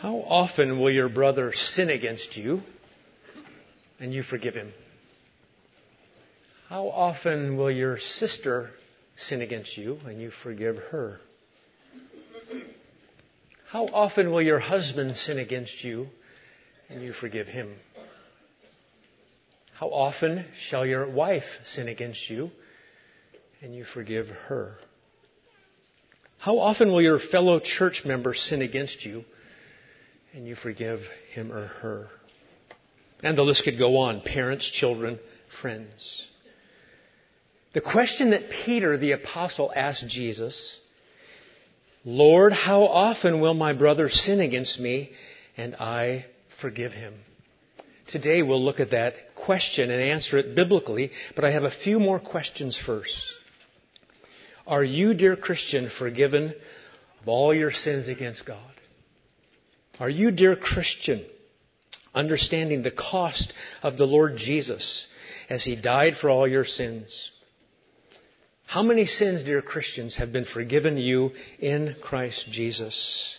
How often will your brother sin against you and you forgive him? How often will your sister sin against you and you forgive her? How often will your husband sin against you and you forgive him? How often shall your wife sin against you and you forgive her? How often will your fellow church member sin against you and you forgive him or her? And the list could go on parents, children, friends. The question that Peter the apostle asked Jesus, Lord, how often will my brother sin against me and I forgive him? Today we'll look at that question and answer it biblically, but I have a few more questions first. Are you, dear Christian, forgiven of all your sins against God? Are you, dear Christian, understanding the cost of the Lord Jesus as He died for all your sins? How many sins, dear Christians, have been forgiven you in Christ Jesus?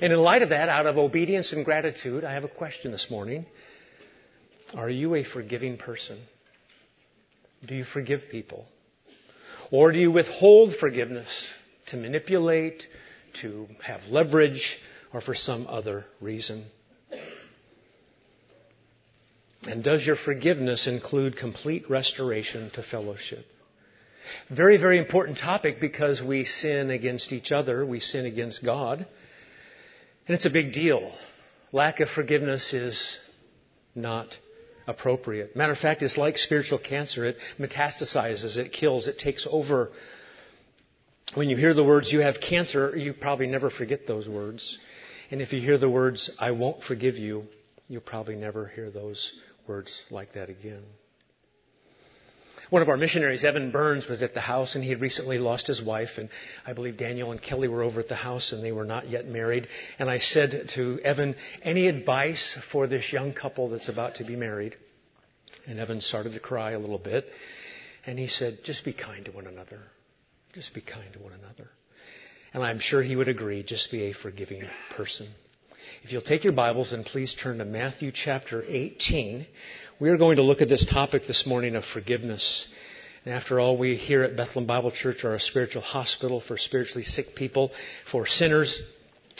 And in light of that, out of obedience and gratitude, I have a question this morning. Are you a forgiving person? Do you forgive people? Or do you withhold forgiveness to manipulate, to have leverage, or for some other reason? And does your forgiveness include complete restoration to fellowship? Very, very important topic because we sin against each other, we sin against God, and it's a big deal. Lack of forgiveness is not appropriate. Matter of fact, it's like spiritual cancer. It metastasizes, it kills, it takes over. When you hear the words, you have cancer, you probably never forget those words. And if you hear the words, I won't forgive you, you'll probably never hear those words like that again. One of our missionaries, Evan Burns, was at the house and he had recently lost his wife and I believe Daniel and Kelly were over at the house and they were not yet married. And I said to Evan, any advice for this young couple that's about to be married? And Evan started to cry a little bit and he said, just be kind to one another. Just be kind to one another. And I'm sure he would agree, just be a forgiving person. If you'll take your Bibles and please turn to Matthew chapter 18, we are going to look at this topic this morning of forgiveness. And after all, we here at Bethlehem Bible Church are a spiritual hospital for spiritually sick people, for sinners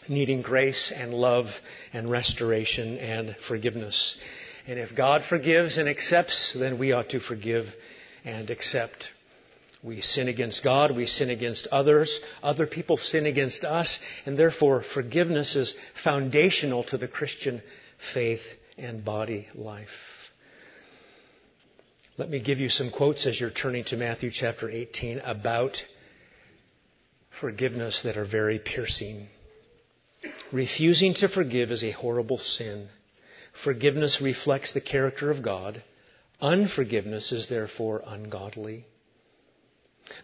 needing grace and love and restoration and forgiveness. And if God forgives and accepts, then we ought to forgive and accept. We sin against God, we sin against others, other people sin against us, and therefore forgiveness is foundational to the Christian faith and body life. Let me give you some quotes as you're turning to Matthew chapter 18 about forgiveness that are very piercing. Refusing to forgive is a horrible sin. Forgiveness reflects the character of God. Unforgiveness is therefore ungodly.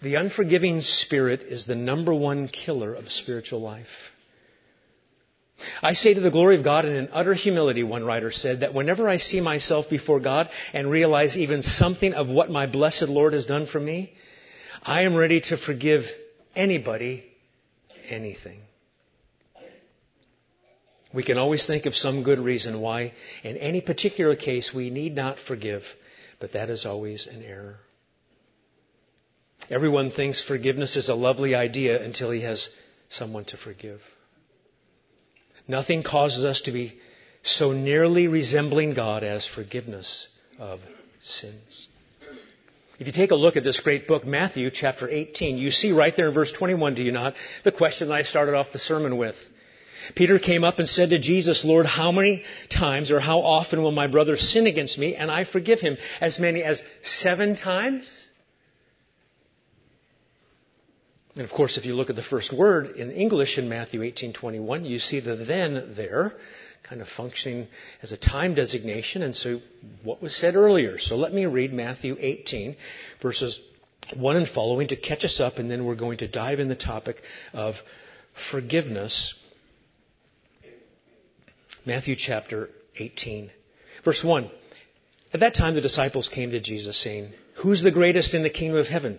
The unforgiving spirit is the number one killer of spiritual life. I say to the glory of God and in utter humility, one writer said, that whenever I see myself before God and realize even something of what my blessed Lord has done for me, I am ready to forgive anybody anything. We can always think of some good reason why, in any particular case, we need not forgive, but that is always an error. Everyone thinks forgiveness is a lovely idea until he has someone to forgive. Nothing causes us to be so nearly resembling God as forgiveness of sins. If you take a look at this great book, Matthew chapter 18, you see right there in verse 21, do you not, the question that I started off the sermon with. Peter came up and said to Jesus, Lord, how many times or how often will my brother sin against me and I forgive him? As many as seven times? And of course, if you look at the first word in English in Matthew 18:21, you see the then there, kind of functioning as a time designation. And so, what was said earlier? So let me read Matthew 18, verses 1 and following to catch us up, and then we're going to dive in the topic of forgiveness. Matthew chapter 18, verse 1. At that time, the disciples came to Jesus, saying, "Who's the greatest in the kingdom of heaven?"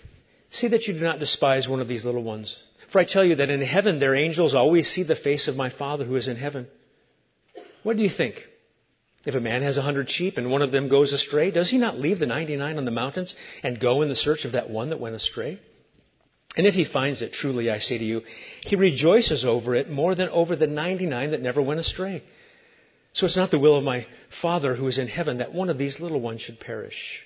See that you do not despise one of these little ones. For I tell you that in heaven their angels always see the face of my Father who is in heaven. What do you think? If a man has a hundred sheep and one of them goes astray, does he not leave the 99 on the mountains and go in the search of that one that went astray? And if he finds it, truly I say to you, he rejoices over it more than over the 99 that never went astray. So it's not the will of my Father who is in heaven that one of these little ones should perish.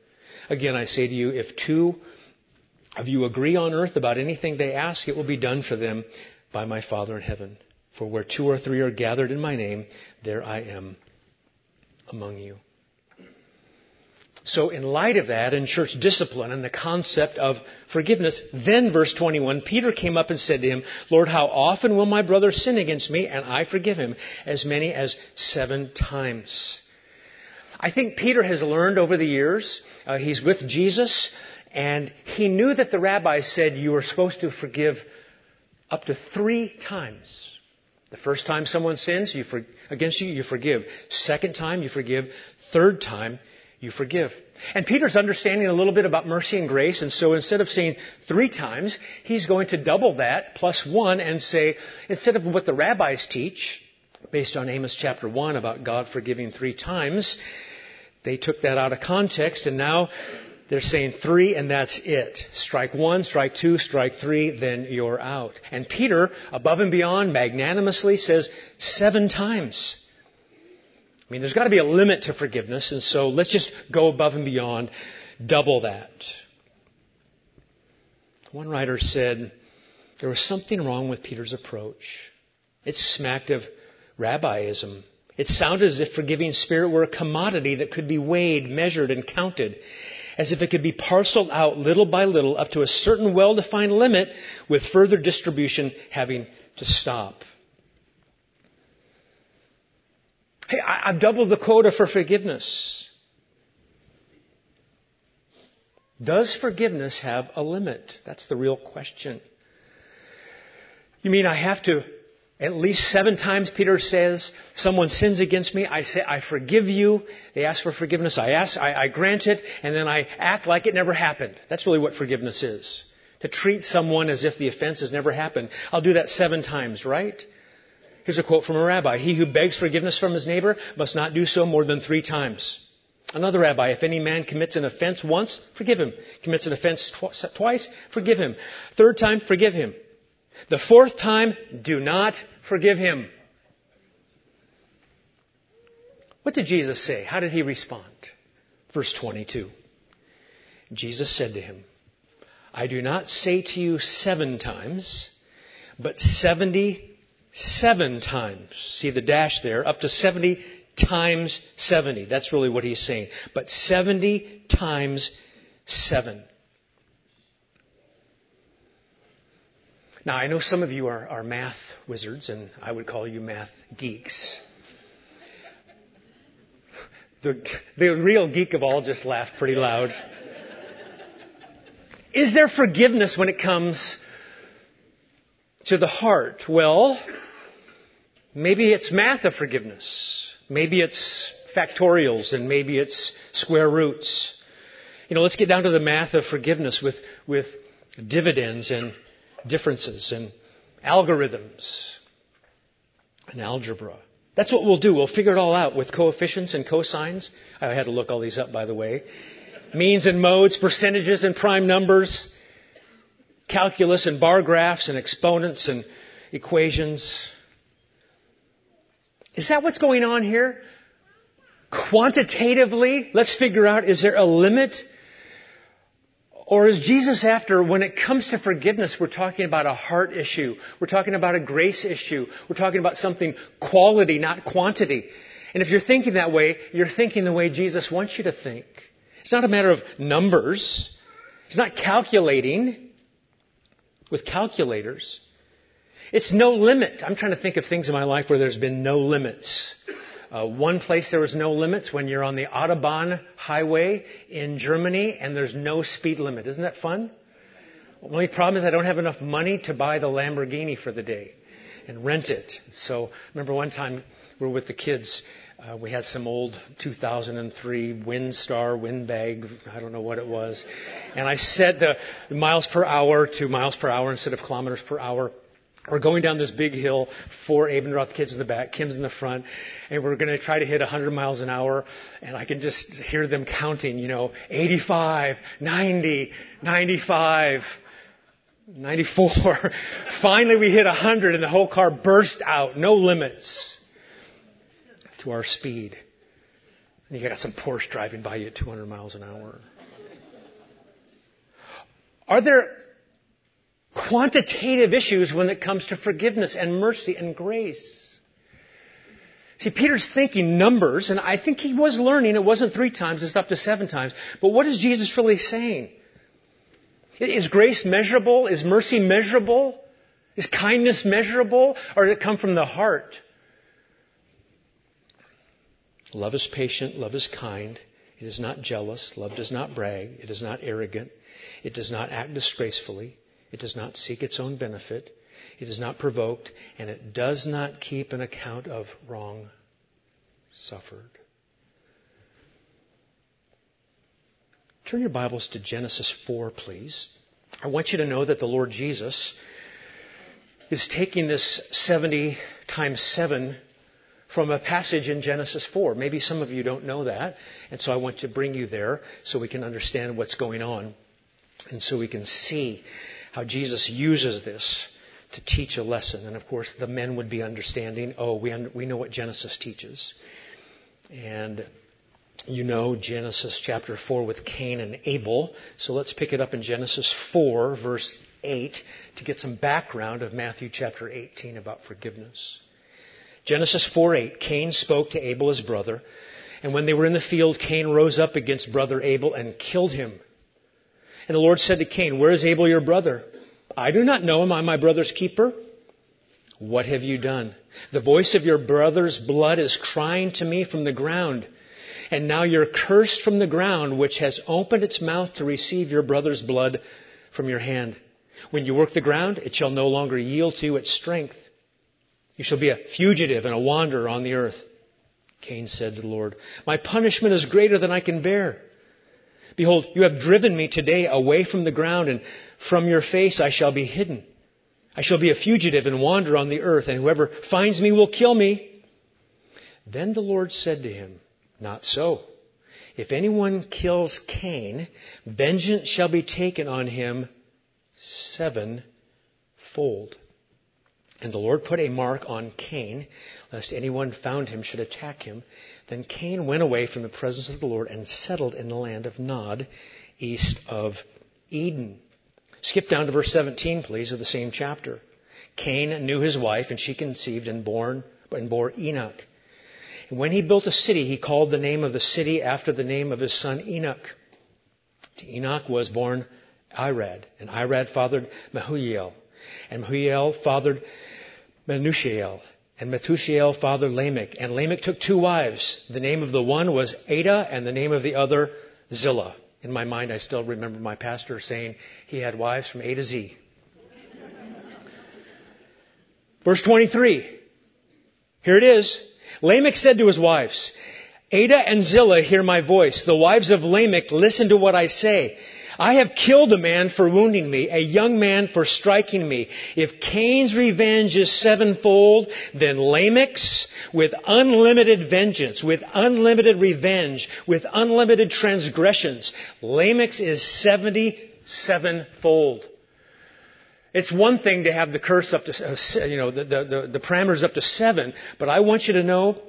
Again, I say to you, if two of you agree on earth about anything they ask, it will be done for them by my Father in heaven. For where two or three are gathered in my name, there I am among you. So in light of that and church discipline and the concept of forgiveness, then verse 21, Peter came up and said to him, Lord, how often will my brother sin against me and I forgive him? As many as seven times. I think Peter has learned over the years, uh, he's with Jesus, and he knew that the rabbi said you were supposed to forgive up to three times. The first time someone sins you for, against you, you forgive. Second time, you forgive. Third time, you forgive. And Peter's understanding a little bit about mercy and grace, and so instead of saying three times, he's going to double that plus one and say, instead of what the rabbis teach, based on Amos chapter 1 about God forgiving three times, they took that out of context, and now they're saying three and that's it. Strike one, strike two, strike three, then you're out. And Peter, above and beyond, magnanimously says seven times. I mean, there's got to be a limit to forgiveness, and so let's just go above and beyond, double that. One writer said there was something wrong with Peter's approach. It smacked of rabbiism. It sounded as if forgiving spirit were a commodity that could be weighed, measured, and counted as if it could be parceled out little by little up to a certain well defined limit with further distribution having to stop. Hey, I've doubled the quota for forgiveness. Does forgiveness have a limit? That's the real question. You mean I have to at least seven times Peter says, someone sins against me, I say, I forgive you. They ask for forgiveness, I ask, I, I grant it, and then I act like it never happened. That's really what forgiveness is. To treat someone as if the offense has never happened. I'll do that seven times, right? Here's a quote from a rabbi. He who begs forgiveness from his neighbor must not do so more than three times. Another rabbi, if any man commits an offense once, forgive him. Commits an offense tw- twice, forgive him. Third time, forgive him. The fourth time, do not forgive him. What did Jesus say? How did he respond? Verse 22. Jesus said to him, I do not say to you seven times, but 77 times. See the dash there, up to 70 times 70. That's really what he's saying. But 70 times 7. Now, I know some of you are, are math wizards, and I would call you math geeks. The, the real geek of all just laughed pretty loud. Is there forgiveness when it comes to the heart? Well, maybe it's math of forgiveness. Maybe it's factorials and maybe it's square roots. You know, let's get down to the math of forgiveness with, with dividends and differences and algorithms and algebra. That's what we'll do. We'll figure it all out with coefficients and cosines. I had to look all these up, by the way. Means and modes, percentages and prime numbers, calculus and bar graphs and exponents and equations. Is that what's going on here? Quantitatively, let's figure out is there a limit or is Jesus after, when it comes to forgiveness, we're talking about a heart issue. We're talking about a grace issue. We're talking about something quality, not quantity. And if you're thinking that way, you're thinking the way Jesus wants you to think. It's not a matter of numbers. It's not calculating with calculators. It's no limit. I'm trying to think of things in my life where there's been no limits. Uh, one place there was no limits when you're on the Autobahn highway in Germany and there's no speed limit. Isn't that fun? The only problem is I don't have enough money to buy the Lamborghini for the day and rent it. So remember one time we were with the kids. Uh, we had some old 2003 Windstar Windbag, I don't know what it was, and I set the miles per hour to miles per hour instead of kilometers per hour. We're going down this big hill, four Abendroth kids in the back, Kim's in the front, and we're going to try to hit 100 miles an hour, and I can just hear them counting, you know, 85, 90, 95, 94. Finally we hit 100 and the whole car burst out, no limits to our speed. And you got some Porsche driving by you at 200 miles an hour. Are there quantitative issues when it comes to forgiveness and mercy and grace. See, Peter's thinking numbers, and I think he was learning. It wasn't three times, it's up to seven times. But what is Jesus really saying? Is grace measurable? Is mercy measurable? Is kindness measurable? Or does it come from the heart? Love is patient, love is kind. It is not jealous. Love does not brag. It is not arrogant. It does not act disgracefully. It does not seek its own benefit. It is not provoked, and it does not keep an account of wrong suffered. Turn your Bibles to Genesis 4, please. I want you to know that the Lord Jesus is taking this 70 times 7 from a passage in Genesis 4. Maybe some of you don't know that, and so I want to bring you there so we can understand what's going on and so we can see how Jesus uses this to teach a lesson. And of course, the men would be understanding, oh, we, un- we know what Genesis teaches. And you know Genesis chapter 4 with Cain and Abel. So let's pick it up in Genesis 4, verse 8, to get some background of Matthew chapter 18 about forgiveness. Genesis 4 8, Cain spoke to Abel his brother. And when they were in the field, Cain rose up against brother Abel and killed him. And the Lord said to Cain, Where is Abel your brother? I do not know him. I'm my brother's keeper. What have you done? The voice of your brother's blood is crying to me from the ground. And now you're cursed from the ground, which has opened its mouth to receive your brother's blood from your hand. When you work the ground, it shall no longer yield to you its strength. You shall be a fugitive and a wanderer on the earth. Cain said to the Lord, My punishment is greater than I can bear. Behold, you have driven me today away from the ground, and from your face I shall be hidden. I shall be a fugitive and wander on the earth, and whoever finds me will kill me. Then the Lord said to him, Not so. If anyone kills Cain, vengeance shall be taken on him sevenfold. And the Lord put a mark on Cain, lest anyone found him should attack him. Then Cain went away from the presence of the Lord and settled in the land of Nod, east of Eden. Skip down to verse 17, please, of the same chapter. Cain knew his wife, and she conceived and, born, and bore Enoch. And when he built a city, he called the name of the city after the name of his son Enoch. To Enoch was born Irad, and Irad fathered Mehujael, and Mehujael fathered Methushael, and Methushael fathered Lamech. And Lamech took two wives. The name of the one was Ada, and the name of the other Zillah. In my mind, I still remember my pastor saying he had wives from A to Z. Verse 23. Here it is. Lamech said to his wives, Ada and Zillah hear my voice. The wives of Lamech listen to what I say. I have killed a man for wounding me, a young man for striking me. If Cain's revenge is sevenfold, then Lamech's with unlimited vengeance, with unlimited revenge, with unlimited transgressions. Lamech's is seventy-sevenfold. It's one thing to have the curse up to, uh, you know, the, the, the parameters up to seven, but I want you to know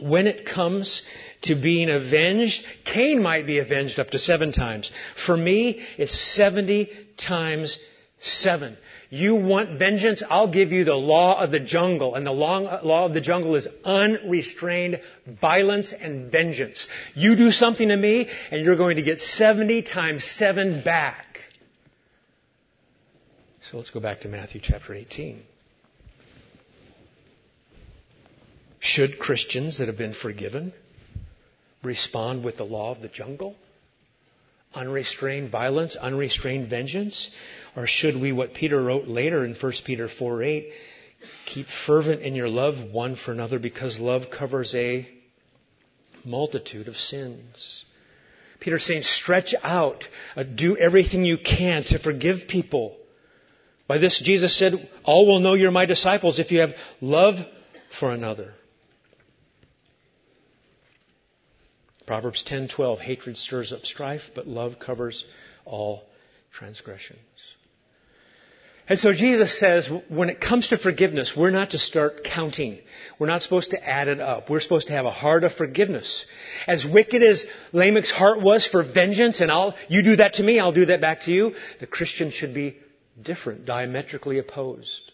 when it comes to being avenged, Cain might be avenged up to seven times. For me, it's 70 times seven. You want vengeance? I'll give you the law of the jungle. And the law of the jungle is unrestrained violence and vengeance. You do something to me and you're going to get 70 times seven back. So let's go back to Matthew chapter 18. Should Christians that have been forgiven respond with the law of the jungle? Unrestrained violence, unrestrained vengeance? Or should we, what Peter wrote later in 1 Peter 4 8, keep fervent in your love one for another because love covers a multitude of sins? Peter's saying, stretch out, uh, do everything you can to forgive people. By this, Jesus said, all will know you're my disciples if you have love for another. Proverbs 10:12 hatred stirs up strife but love covers all transgressions. And so Jesus says when it comes to forgiveness, we're not to start counting. We're not supposed to add it up. We're supposed to have a heart of forgiveness. As wicked as Lamech's heart was for vengeance and I'll, you do that to me, I'll do that back to you, the Christian should be different, diametrically opposed.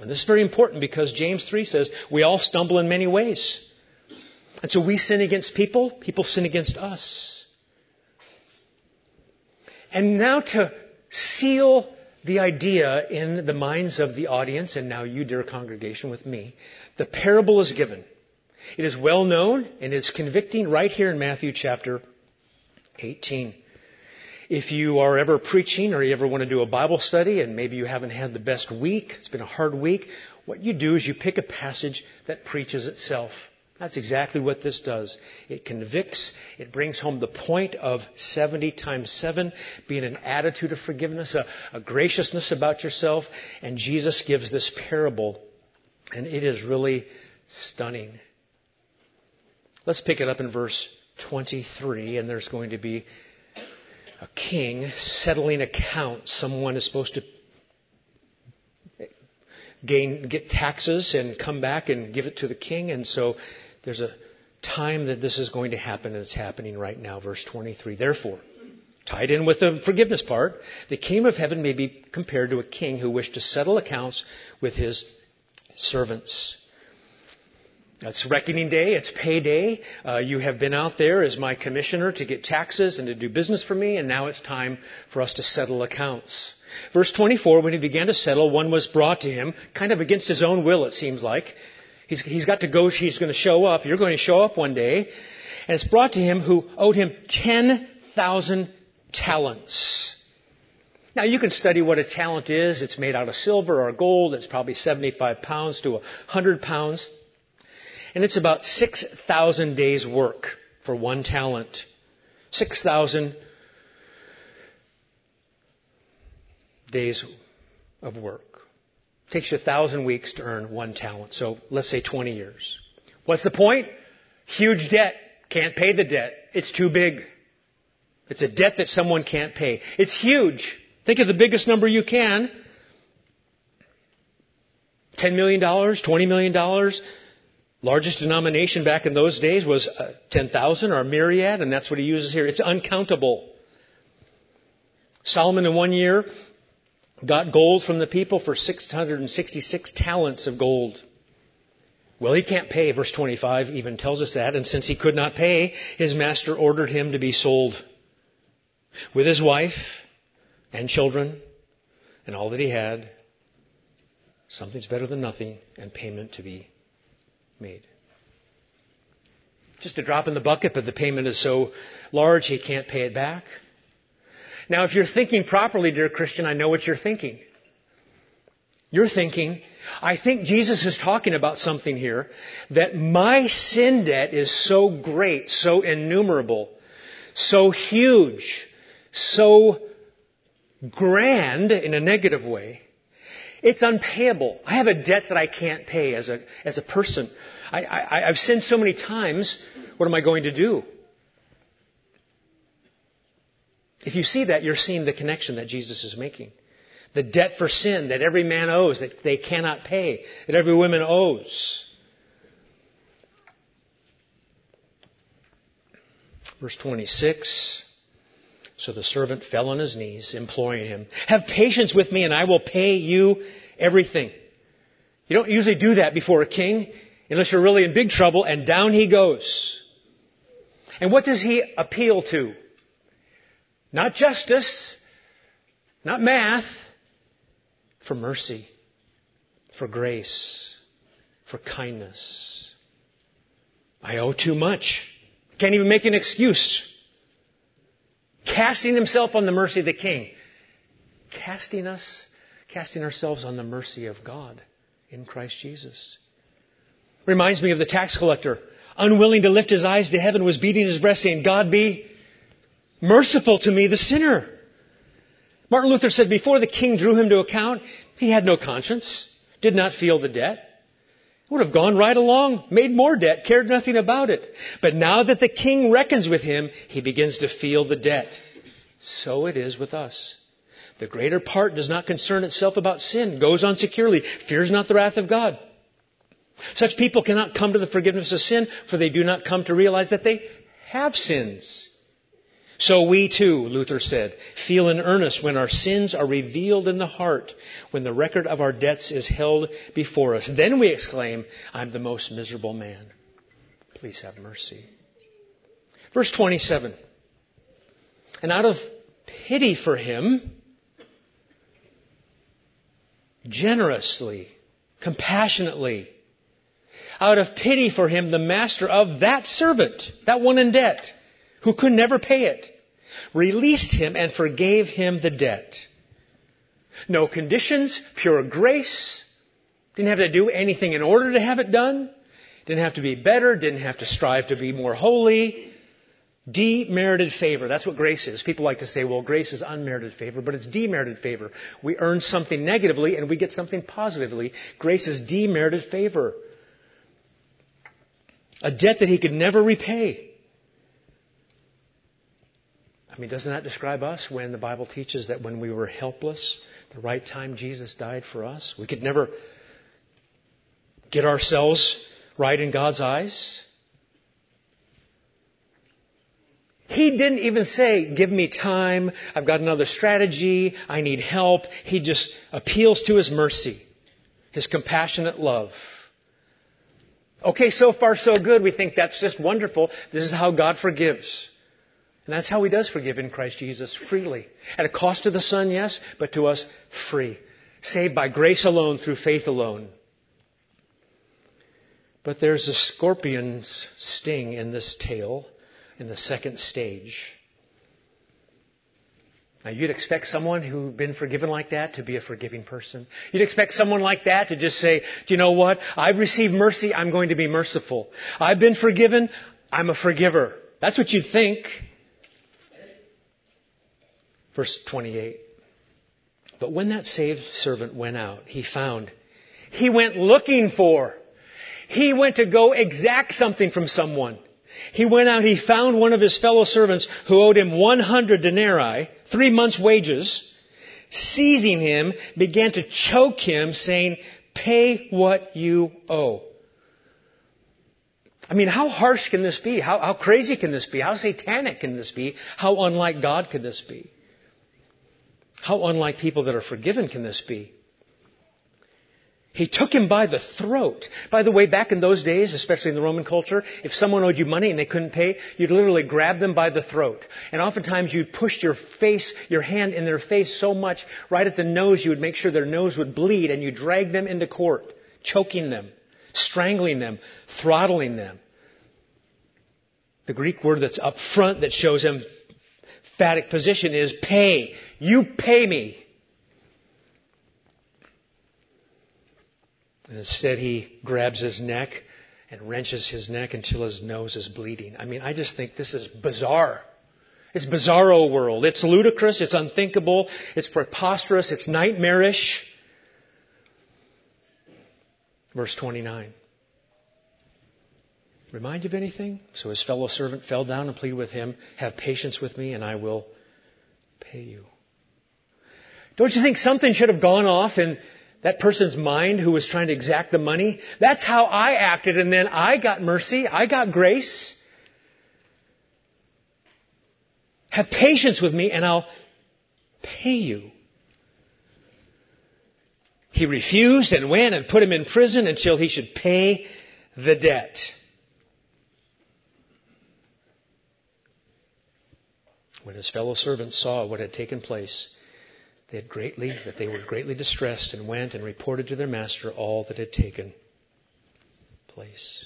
And this is very important because James 3 says we all stumble in many ways. And so we sin against people, people sin against us. And now to seal the idea in the minds of the audience, and now you, dear congregation, with me, the parable is given. It is well known and it's convicting right here in Matthew chapter 18. If you are ever preaching or you ever want to do a Bible study and maybe you haven't had the best week, it's been a hard week, what you do is you pick a passage that preaches itself. That's exactly what this does. It convicts. It brings home the point of 70 times 7 being an attitude of forgiveness, a, a, graciousness about yourself. And Jesus gives this parable. And it is really stunning. Let's pick it up in verse 23. And there's going to be a king settling accounts. Someone is supposed to gain, get taxes and come back and give it to the king. And so there's a time that this is going to happen, and it's happening right now. Verse 23. Therefore, tied in with the forgiveness part, the kingdom of heaven may be compared to a king who wished to settle accounts with his servants. It's reckoning day. It's payday. Uh, you have been out there as my commissioner to get taxes and to do business for me, and now it's time for us to settle accounts. Verse 24, when he began to settle, one was brought to him, kind of against his own will, it seems like. He's, he's got to go, he's going to show up. You're going to show up one day. And it's brought to him who owed him 10,000 talents. Now you can study what a talent is. It's made out of silver or gold. It's probably 75 pounds to 100 pounds. And it's about 6,000 days work for one talent. 6,000 days of work. Takes you a thousand weeks to earn one talent. So let's say 20 years. What's the point? Huge debt. Can't pay the debt. It's too big. It's a debt that someone can't pay. It's huge. Think of the biggest number you can. $10 million, $20 million. Largest denomination back in those days was uh, 10,000 or a myriad, and that's what he uses here. It's uncountable. Solomon in one year got gold from the people for 666 talents of gold. Well, he can't pay. Verse 25 even tells us that. And since he could not pay, his master ordered him to be sold with his wife and children and all that he had. Something's better than nothing and payment to be made. Just a drop in the bucket, but the payment is so large he can't pay it back. Now, if you're thinking properly, dear Christian, I know what you're thinking. You're thinking, I think Jesus is talking about something here that my sin debt is so great, so innumerable, so huge, so grand in a negative way. It's unpayable. I have a debt that I can't pay as a, as a person. I, I, I've sinned so many times. What am I going to do? If you see that, you're seeing the connection that Jesus is making. The debt for sin that every man owes that they cannot pay, that every woman owes. Verse 26. So the servant fell on his knees, imploring him, Have patience with me and I will pay you everything. You don't usually do that before a king unless you're really in big trouble, and down he goes. And what does he appeal to? Not justice, not math, for mercy, for grace, for kindness. I owe too much. Can't even make an excuse. Casting himself on the mercy of the king. Casting us, casting ourselves on the mercy of God in Christ Jesus. Reminds me of the tax collector, unwilling to lift his eyes to heaven, was beating his breast saying, God be merciful to me, the sinner. Martin Luther said before the king drew him to account, he had no conscience, did not feel the debt. Would have gone right along, made more debt, cared nothing about it. But now that the king reckons with him, he begins to feel the debt. So it is with us. The greater part does not concern itself about sin, goes on securely, fears not the wrath of God. Such people cannot come to the forgiveness of sin, for they do not come to realize that they have sins. So we too, Luther said, feel in earnest when our sins are revealed in the heart, when the record of our debts is held before us. Then we exclaim, I'm the most miserable man. Please have mercy. Verse 27. And out of pity for him, generously, compassionately, out of pity for him, the master of that servant, that one in debt, who could never pay it, released him and forgave him the debt. No conditions, pure grace. Didn't have to do anything in order to have it done. Didn't have to be better. Didn't have to strive to be more holy. Demerited favor. That's what grace is. People like to say, well, grace is unmerited favor, but it's demerited favor. We earn something negatively and we get something positively. Grace is demerited favor. A debt that he could never repay. I mean, doesn't that describe us when the Bible teaches that when we were helpless, the right time Jesus died for us? We could never get ourselves right in God's eyes. He didn't even say, give me time, I've got another strategy, I need help. He just appeals to His mercy, His compassionate love. Okay, so far so good. We think that's just wonderful. This is how God forgives. And that's how He does forgive in Christ Jesus freely. At a cost to the Son, yes, but to us free. Saved by grace alone, through faith alone. But there's a scorpion's sting in this tale in the second stage. Now, you'd expect someone who'd been forgiven like that to be a forgiving person. You'd expect someone like that to just say, Do you know what? I've received mercy, I'm going to be merciful. I've been forgiven, I'm a forgiver. That's what you'd think. Verse 28. But when that saved servant went out, he found, he went looking for, he went to go exact something from someone. He went out, he found one of his fellow servants who owed him 100 denarii, three months' wages, seizing him, began to choke him, saying, Pay what you owe. I mean, how harsh can this be? How, how crazy can this be? How satanic can this be? How unlike God can this be? How unlike people that are forgiven can this be? He took him by the throat. By the way, back in those days, especially in the Roman culture, if someone owed you money and they couldn't pay, you'd literally grab them by the throat. And oftentimes you'd push your face, your hand in their face so much, right at the nose, you would make sure their nose would bleed and you drag them into court, choking them, strangling them, throttling them. The Greek word that's up front that shows emphatic position is pay. You pay me. And instead, he grabs his neck and wrenches his neck until his nose is bleeding. I mean, I just think this is bizarre. It's bizarro world. It's ludicrous. It's unthinkable. It's preposterous. It's nightmarish. Verse 29. Remind you of anything? So his fellow servant fell down and pleaded with him, Have patience with me, and I will pay you. Don't you think something should have gone off in that person's mind who was trying to exact the money? That's how I acted, and then I got mercy, I got grace. Have patience with me, and I'll pay you. He refused and went and put him in prison until he should pay the debt. When his fellow servants saw what had taken place, they had greatly, that they were greatly distressed and went and reported to their master all that had taken place.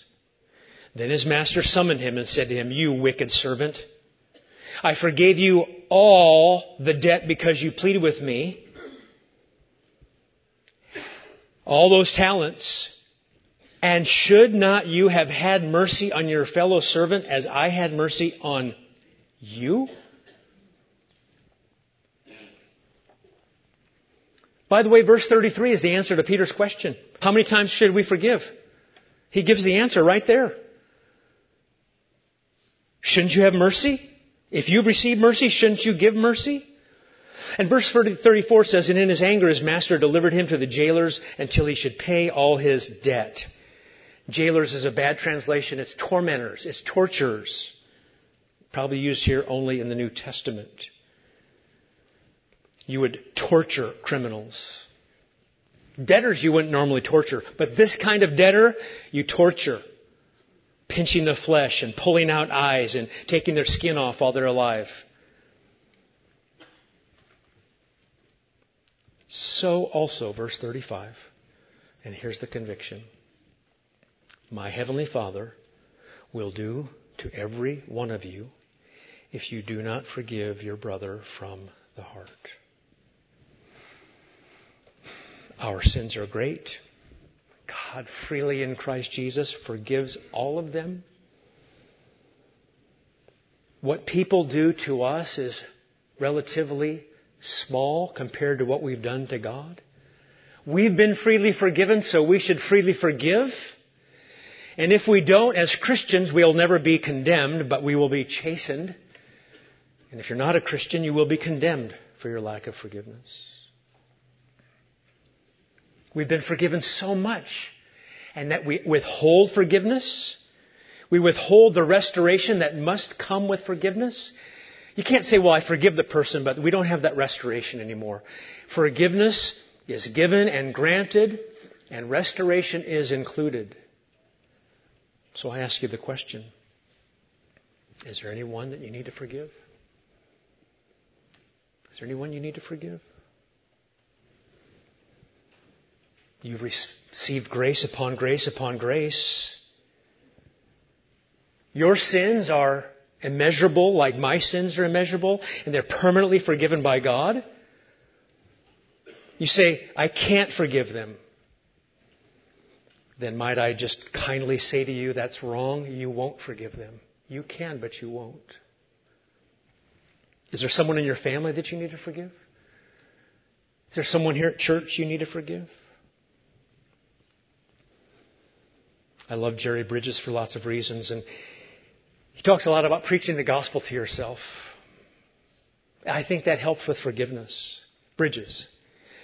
Then his master summoned him and said to him, You wicked servant, I forgave you all the debt because you pleaded with me. All those talents. And should not you have had mercy on your fellow servant as I had mercy on you? By the way, verse 33 is the answer to Peter's question. How many times should we forgive? He gives the answer right there. Shouldn't you have mercy? If you've received mercy, shouldn't you give mercy? And verse 34 says, And in his anger his master delivered him to the jailers until he should pay all his debt. Jailers is a bad translation. It's tormentors. It's torturers. Probably used here only in the New Testament you would torture criminals. Debtors you wouldn't normally torture, but this kind of debtor you torture. Pinching the flesh and pulling out eyes and taking their skin off while they're alive. So also, verse 35, and here's the conviction My heavenly Father will do to every one of you if you do not forgive your brother from the heart. Our sins are great. God freely in Christ Jesus forgives all of them. What people do to us is relatively small compared to what we've done to God. We've been freely forgiven, so we should freely forgive. And if we don't, as Christians, we'll never be condemned, but we will be chastened. And if you're not a Christian, you will be condemned for your lack of forgiveness. We've been forgiven so much. And that we withhold forgiveness. We withhold the restoration that must come with forgiveness. You can't say, well, I forgive the person, but we don't have that restoration anymore. Forgiveness is given and granted, and restoration is included. So I ask you the question Is there anyone that you need to forgive? Is there anyone you need to forgive? You've received grace upon grace upon grace. Your sins are immeasurable, like my sins are immeasurable, and they're permanently forgiven by God. You say, I can't forgive them. Then might I just kindly say to you, that's wrong. You won't forgive them. You can, but you won't. Is there someone in your family that you need to forgive? Is there someone here at church you need to forgive? I love Jerry Bridges for lots of reasons, and he talks a lot about preaching the gospel to yourself. I think that helps with forgiveness. Bridges.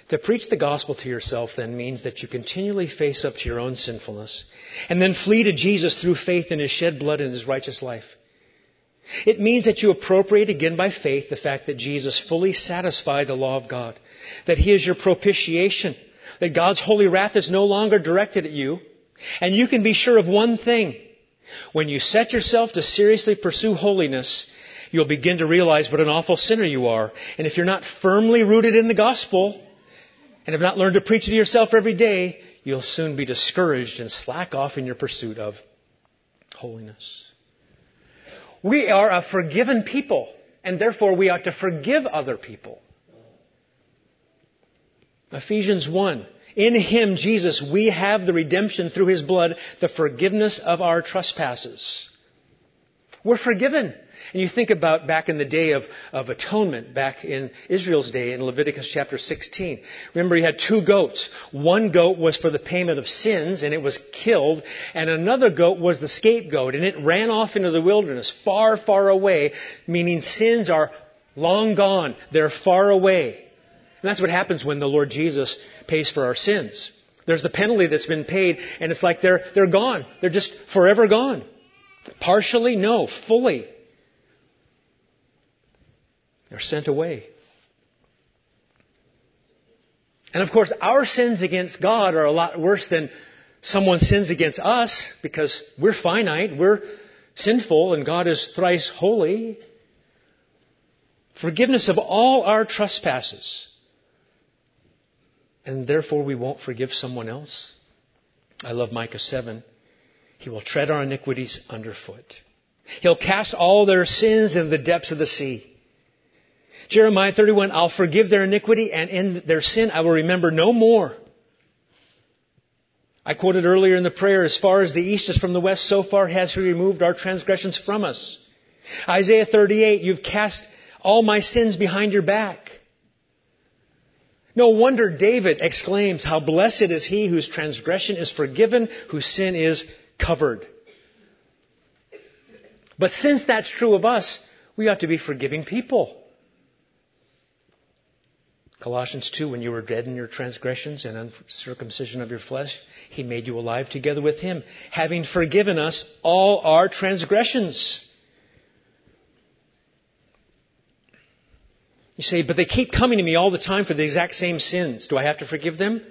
To preach the gospel to yourself then means that you continually face up to your own sinfulness and then flee to Jesus through faith in his shed blood and his righteous life. It means that you appropriate again by faith the fact that Jesus fully satisfied the law of God, that he is your propitiation, that God's holy wrath is no longer directed at you, and you can be sure of one thing. When you set yourself to seriously pursue holiness, you'll begin to realize what an awful sinner you are. And if you're not firmly rooted in the gospel, and have not learned to preach it to yourself every day, you'll soon be discouraged and slack off in your pursuit of holiness. We are a forgiven people, and therefore we ought to forgive other people. Ephesians 1 In Him, Jesus, we have the redemption through His blood, the forgiveness of our trespasses. We're forgiven. And you think about back in the day of, of atonement, back in Israel's day in Leviticus chapter 16. Remember, he had two goats. One goat was for the payment of sins, and it was killed, and another goat was the scapegoat, and it ran off into the wilderness, far, far away, meaning sins are long gone. They're far away. And that's what happens when the Lord Jesus pays for our sins. There's the penalty that's been paid, and it's like they're, they're gone. They're just forever gone. Partially? No. Fully. They're sent away. And of course, our sins against God are a lot worse than someone's sins against us because we're finite, we're sinful, and God is thrice holy. Forgiveness of all our trespasses. And therefore we won't forgive someone else. I love Micah 7. He will tread our iniquities underfoot. He'll cast all their sins in the depths of the sea. Jeremiah 31, I'll forgive their iniquity and in their sin I will remember no more. I quoted earlier in the prayer, as far as the east is from the west, so far has he removed our transgressions from us. Isaiah 38, you've cast all my sins behind your back. No wonder David exclaims, how blessed is he whose transgression is forgiven, whose sin is covered. But since that's true of us, we ought to be forgiving people. Colossians 2, when you were dead in your transgressions and uncircumcision of your flesh, He made you alive together with Him, having forgiven us all our transgressions. You say, but they keep coming to me all the time for the exact same sins. Do I have to forgive them?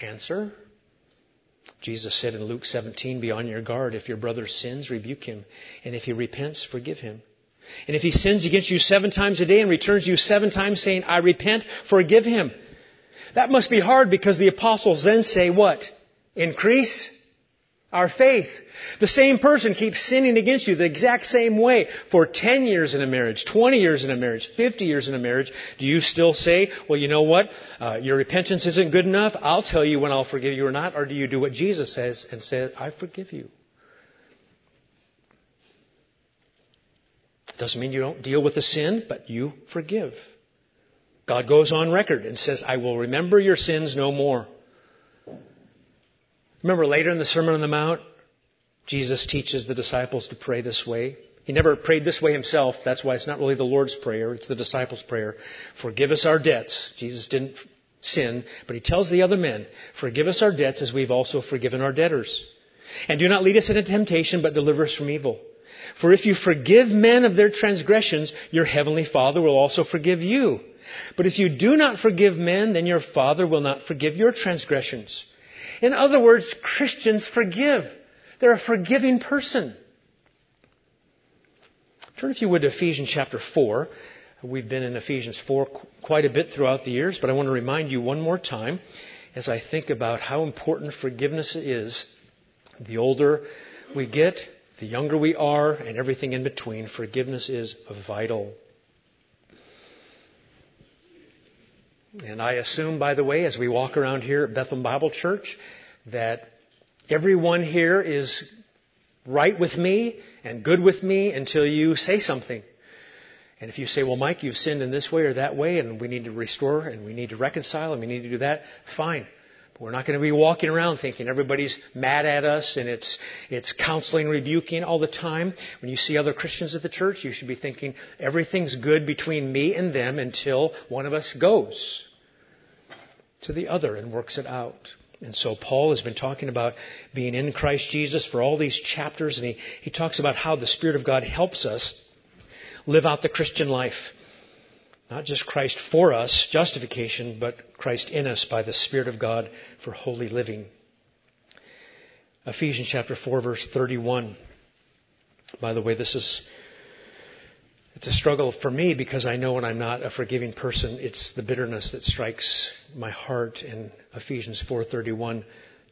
Answer. Jesus said in Luke 17, be on your guard. If your brother sins, rebuke him. And if he repents, forgive him. And if he sins against you seven times a day and returns you seven times saying, I repent, forgive him. That must be hard because the apostles then say what? Increase our faith. The same person keeps sinning against you the exact same way for 10 years in a marriage, 20 years in a marriage, 50 years in a marriage. Do you still say, well, you know what? Uh, your repentance isn't good enough. I'll tell you when I'll forgive you or not. Or do you do what Jesus says and say, I forgive you? Doesn't mean you don't deal with the sin, but you forgive. God goes on record and says, I will remember your sins no more. Remember later in the Sermon on the Mount, Jesus teaches the disciples to pray this way. He never prayed this way himself. That's why it's not really the Lord's Prayer. It's the disciples' prayer. Forgive us our debts. Jesus didn't sin, but he tells the other men, forgive us our debts as we've also forgiven our debtors. And do not lead us into temptation, but deliver us from evil. For if you forgive men of their transgressions, your heavenly Father will also forgive you. But if you do not forgive men, then your Father will not forgive your transgressions. In other words, Christians forgive. They're a forgiving person. Turn, if you would, to Ephesians chapter 4. We've been in Ephesians 4 quite a bit throughout the years, but I want to remind you one more time as I think about how important forgiveness is. The older we get, the younger we are, and everything in between, forgiveness is vital. And I assume, by the way, as we walk around here at Bethlehem Bible Church, that everyone here is right with me and good with me until you say something. And if you say, well, Mike, you've sinned in this way or that way, and we need to restore and we need to reconcile and we need to do that, fine. But we're not going to be walking around thinking everybody's mad at us and it's, it's counseling, rebuking all the time. When you see other Christians at the church, you should be thinking everything's good between me and them until one of us goes to the other and works it out. And so Paul has been talking about being in Christ Jesus for all these chapters and he, he talks about how the Spirit of God helps us live out the Christian life. Not just Christ for us, justification, but Christ in us by the Spirit of God for holy living. Ephesians chapter 4 verse 31. By the way, this is it's a struggle for me because I know when I'm not a forgiving person, it's the bitterness that strikes my heart and Ephesians 4:31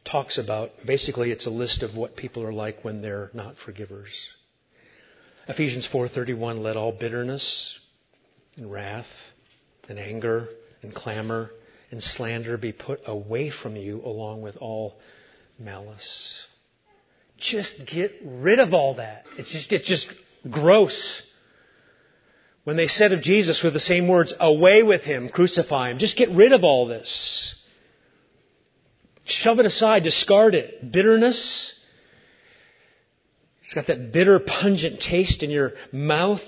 talks about basically it's a list of what people are like when they're not forgivers. Ephesians 4:31 let all bitterness, and wrath and anger and clamor and slander be put away from you along with all malice. Just get rid of all that. It's just, it's just gross. When they said of Jesus with the same words, away with him, crucify him, just get rid of all this. Shove it aside, discard it. Bitterness. It's got that bitter, pungent taste in your mouth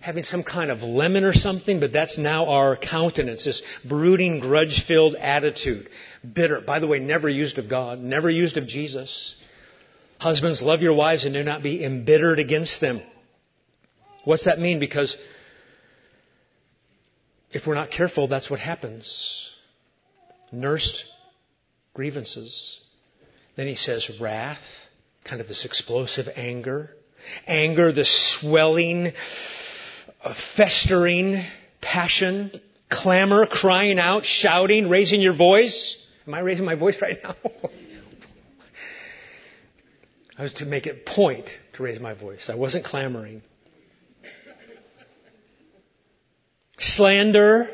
having some kind of lemon or something, but that's now our countenance, this brooding, grudge filled attitude. Bitter. By the way, never used of God, never used of Jesus. Husbands, love your wives and do not be embittered against them. What's that mean? Because if we're not careful, that's what happens. Nursed grievances. Then he says wrath, kind of this explosive anger. Anger, the swelling, uh, festering passion, clamor, crying out, shouting, raising your voice. Am I raising my voice right now? I was to make it point to raise my voice. I wasn't clamoring. Slander.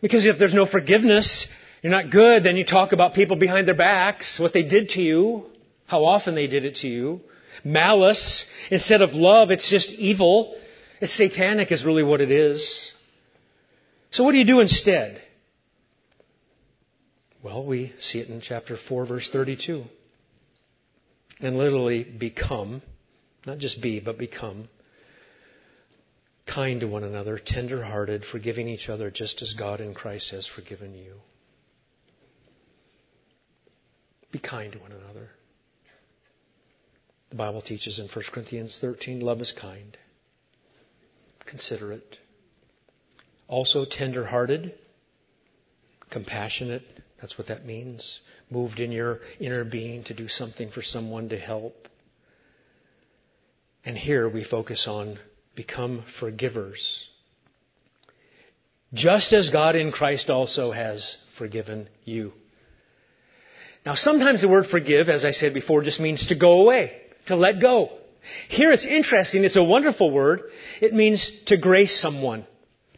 Because if there's no forgiveness, you're not good, then you talk about people behind their backs, what they did to you, how often they did it to you. Malice. Instead of love, it's just evil. It's satanic is really what it is. So what do you do instead? Well, we see it in chapter 4 verse 32. And literally become, not just be, but become kind to one another, tender-hearted, forgiving each other just as God in Christ has forgiven you. Be kind to one another. The Bible teaches in 1 Corinthians 13, love is kind considerate, also tender hearted, compassionate. That's what that means. Moved in your inner being to do something for someone to help. And here we focus on become forgivers. Just as God in Christ also has forgiven you. Now sometimes the word forgive, as I said before, just means to go away, to let go. Here it's interesting. It's a wonderful word. It means to grace someone.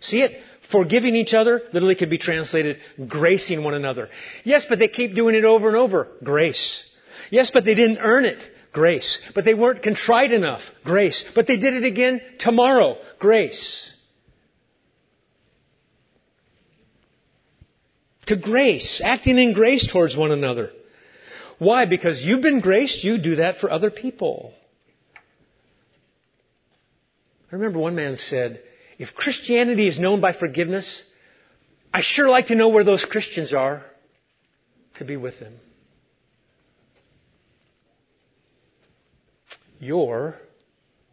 See it? Forgiving each other literally could be translated gracing one another. Yes, but they keep doing it over and over. Grace. Yes, but they didn't earn it. Grace. But they weren't contrite enough. Grace. But they did it again tomorrow. Grace. To grace. Acting in grace towards one another. Why? Because you've been graced, you do that for other people. I remember one man said, if Christianity is known by forgiveness, I sure like to know where those Christians are to be with them. Your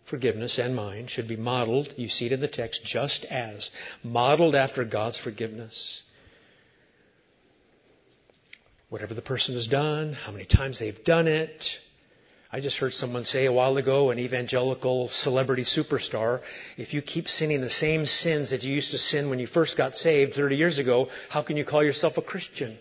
forgiveness and mine should be modeled, you see it in the text, just as modeled after God's forgiveness. Whatever the person has done, how many times they've done it, I just heard someone say a while ago, an evangelical celebrity superstar, if you keep sinning the same sins that you used to sin when you first got saved 30 years ago, how can you call yourself a Christian?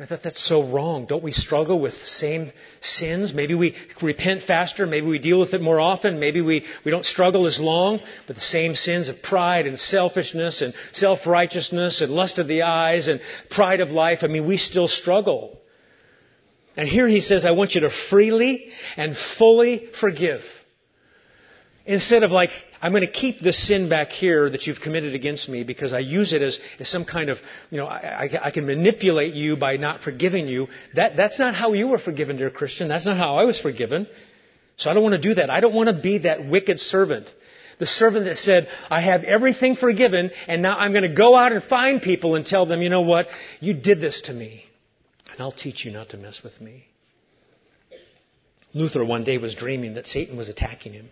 I thought that's so wrong. Don't we struggle with the same sins? Maybe we repent faster. Maybe we deal with it more often. Maybe we, we don't struggle as long. But the same sins of pride and selfishness and self-righteousness and lust of the eyes and pride of life, I mean, we still struggle. And here he says, I want you to freely and fully forgive. Instead of like, I'm going to keep this sin back here that you've committed against me because I use it as, as some kind of, you know, I, I, I can manipulate you by not forgiving you. That, that's not how you were forgiven, dear Christian. That's not how I was forgiven. So I don't want to do that. I don't want to be that wicked servant. The servant that said, I have everything forgiven and now I'm going to go out and find people and tell them, you know what? You did this to me and I'll teach you not to mess with me. Luther one day was dreaming that Satan was attacking him.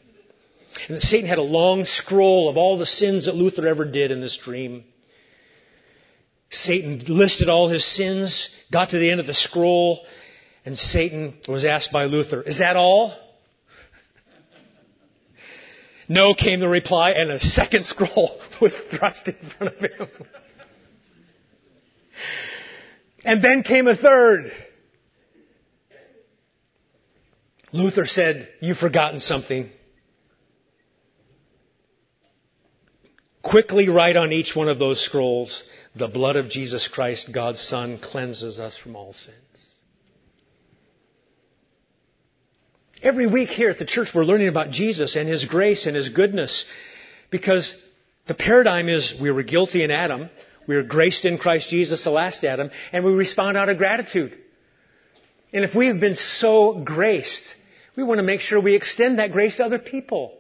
Satan had a long scroll of all the sins that Luther ever did in this dream. Satan listed all his sins, got to the end of the scroll, and Satan was asked by Luther, Is that all? No came the reply, and a second scroll was thrust in front of him. And then came a third. Luther said, You've forgotten something. Quickly write on each one of those scrolls, the blood of Jesus Christ, God's Son, cleanses us from all sins. Every week here at the church, we're learning about Jesus and His grace and His goodness because the paradigm is we were guilty in Adam, we are graced in Christ Jesus, the last Adam, and we respond out of gratitude. And if we have been so graced, we want to make sure we extend that grace to other people.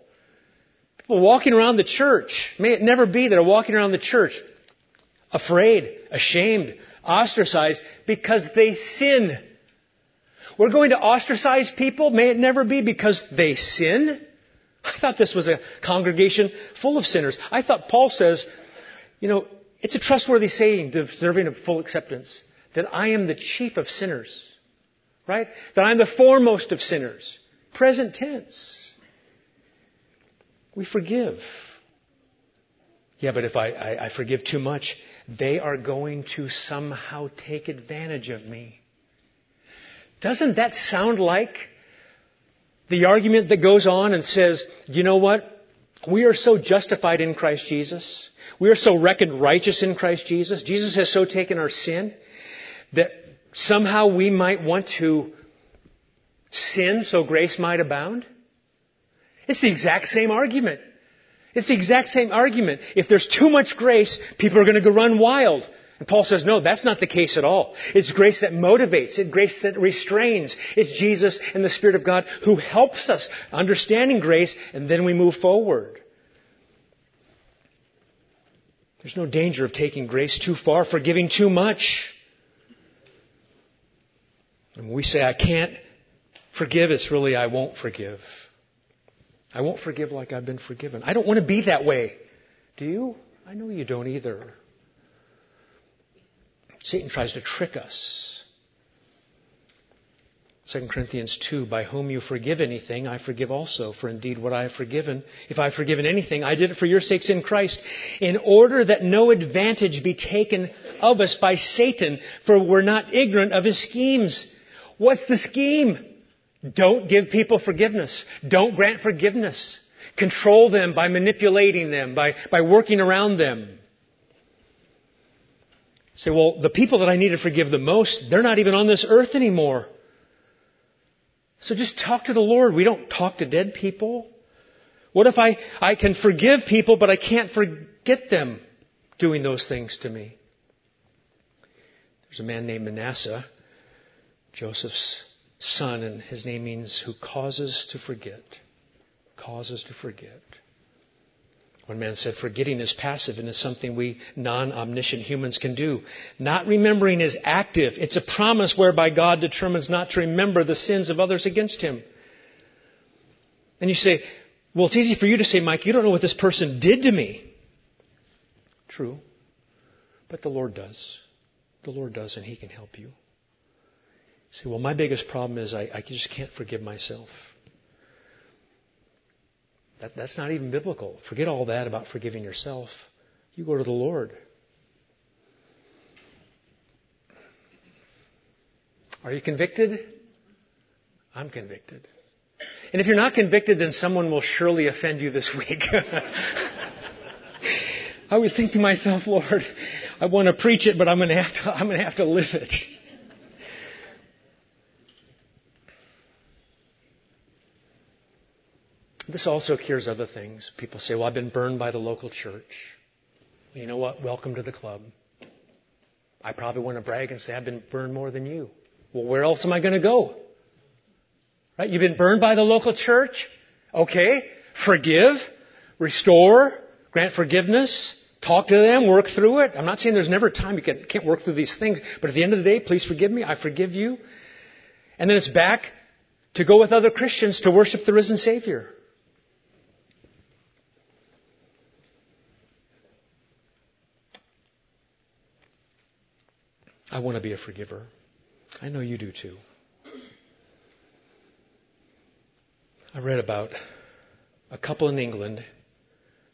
Walking around the church, may it never be that are walking around the church afraid, ashamed, ostracized because they sin. We're going to ostracize people, may it never be because they sin. I thought this was a congregation full of sinners. I thought Paul says, you know, it's a trustworthy saying deserving of full acceptance that I am the chief of sinners. Right? That I'm the foremost of sinners. Present tense. We forgive. Yeah, but if I, I, I forgive too much, they are going to somehow take advantage of me. Doesn't that sound like the argument that goes on and says, you know what? We are so justified in Christ Jesus. We are so reckoned righteous in Christ Jesus. Jesus has so taken our sin that somehow we might want to sin so grace might abound. It's the exact same argument. It's the exact same argument. If there's too much grace, people are going to go run wild. And Paul says, no, that's not the case at all. It's grace that motivates. It's grace that restrains. It's Jesus and the Spirit of God who helps us understanding grace and then we move forward. There's no danger of taking grace too far, forgiving too much. And when we say, I can't forgive, it's really, I won't forgive. I won't forgive like I've been forgiven. I don't want to be that way. Do you? I know you don't either. Satan tries to trick us. 2 Corinthians 2, by whom you forgive anything, I forgive also. For indeed, what I have forgiven, if I have forgiven anything, I did it for your sakes in Christ, in order that no advantage be taken of us by Satan, for we're not ignorant of his schemes. What's the scheme? Don't give people forgiveness. Don't grant forgiveness. Control them by manipulating them, by, by working around them. Say, well, the people that I need to forgive the most, they're not even on this earth anymore. So just talk to the Lord. We don't talk to dead people. What if I, I can forgive people, but I can't forget them doing those things to me? There's a man named Manasseh, Joseph's son, and his name means who causes to forget. Causes to forget. One man said, forgetting is passive and is something we non-omniscient humans can do. Not remembering is active. It's a promise whereby God determines not to remember the sins of others against him. And you say, well, it's easy for you to say, Mike, you don't know what this person did to me. True. But the Lord does. The Lord does, and He can help you. Say, well, my biggest problem is I, I just can't forgive myself. That, that's not even biblical. Forget all that about forgiving yourself. You go to the Lord. Are you convicted? I'm convicted. And if you're not convicted, then someone will surely offend you this week. I was thinking to myself, Lord, I want to preach it, but I'm going to have to, I'm going to, have to live it. This also cures other things. People say, well, I've been burned by the local church. You know what? Welcome to the club. I probably want to brag and say, I've been burned more than you. Well, where else am I going to go? Right? You've been burned by the local church? Okay. Forgive, restore, grant forgiveness, talk to them, work through it. I'm not saying there's never time you can, can't work through these things, but at the end of the day, please forgive me. I forgive you. And then it's back to go with other Christians to worship the risen Savior. I want to be a forgiver. I know you do too. I read about a couple in England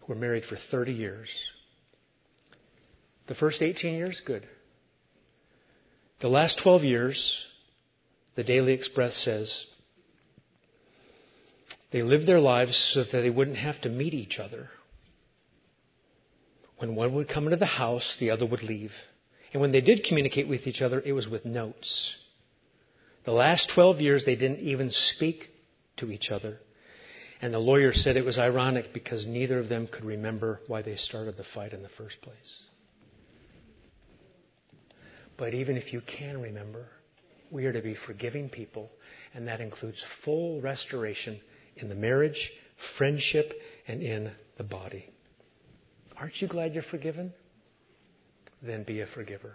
who were married for 30 years. The first 18 years, good. The last 12 years, the Daily Express says, they lived their lives so that they wouldn't have to meet each other. When one would come into the house, the other would leave. And when they did communicate with each other, it was with notes. The last 12 years, they didn't even speak to each other. And the lawyer said it was ironic because neither of them could remember why they started the fight in the first place. But even if you can remember, we are to be forgiving people, and that includes full restoration in the marriage, friendship, and in the body. Aren't you glad you're forgiven? Then be a forgiver.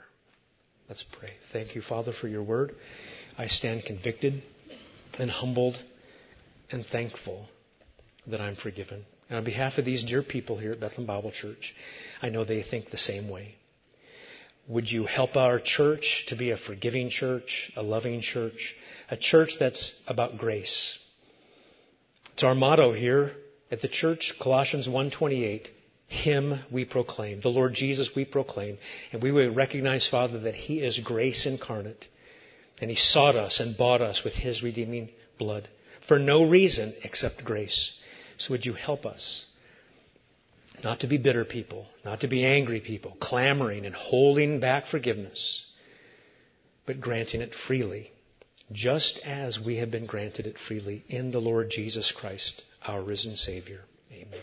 Let's pray. Thank you, Father, for your word. I stand convicted and humbled and thankful that I'm forgiven. And on behalf of these dear people here at Bethlehem Bible Church, I know they think the same way. Would you help our church to be a forgiving church, a loving church, a church that's about grace? It's our motto here at the church, Colossians 1:28. Him we proclaim, the Lord Jesus we proclaim, and we will recognize, Father, that He is grace incarnate, and He sought us and bought us with His redeeming blood for no reason except grace. So would you help us not to be bitter people, not to be angry people, clamoring and holding back forgiveness, but granting it freely, just as we have been granted it freely in the Lord Jesus Christ, our risen Savior. Amen.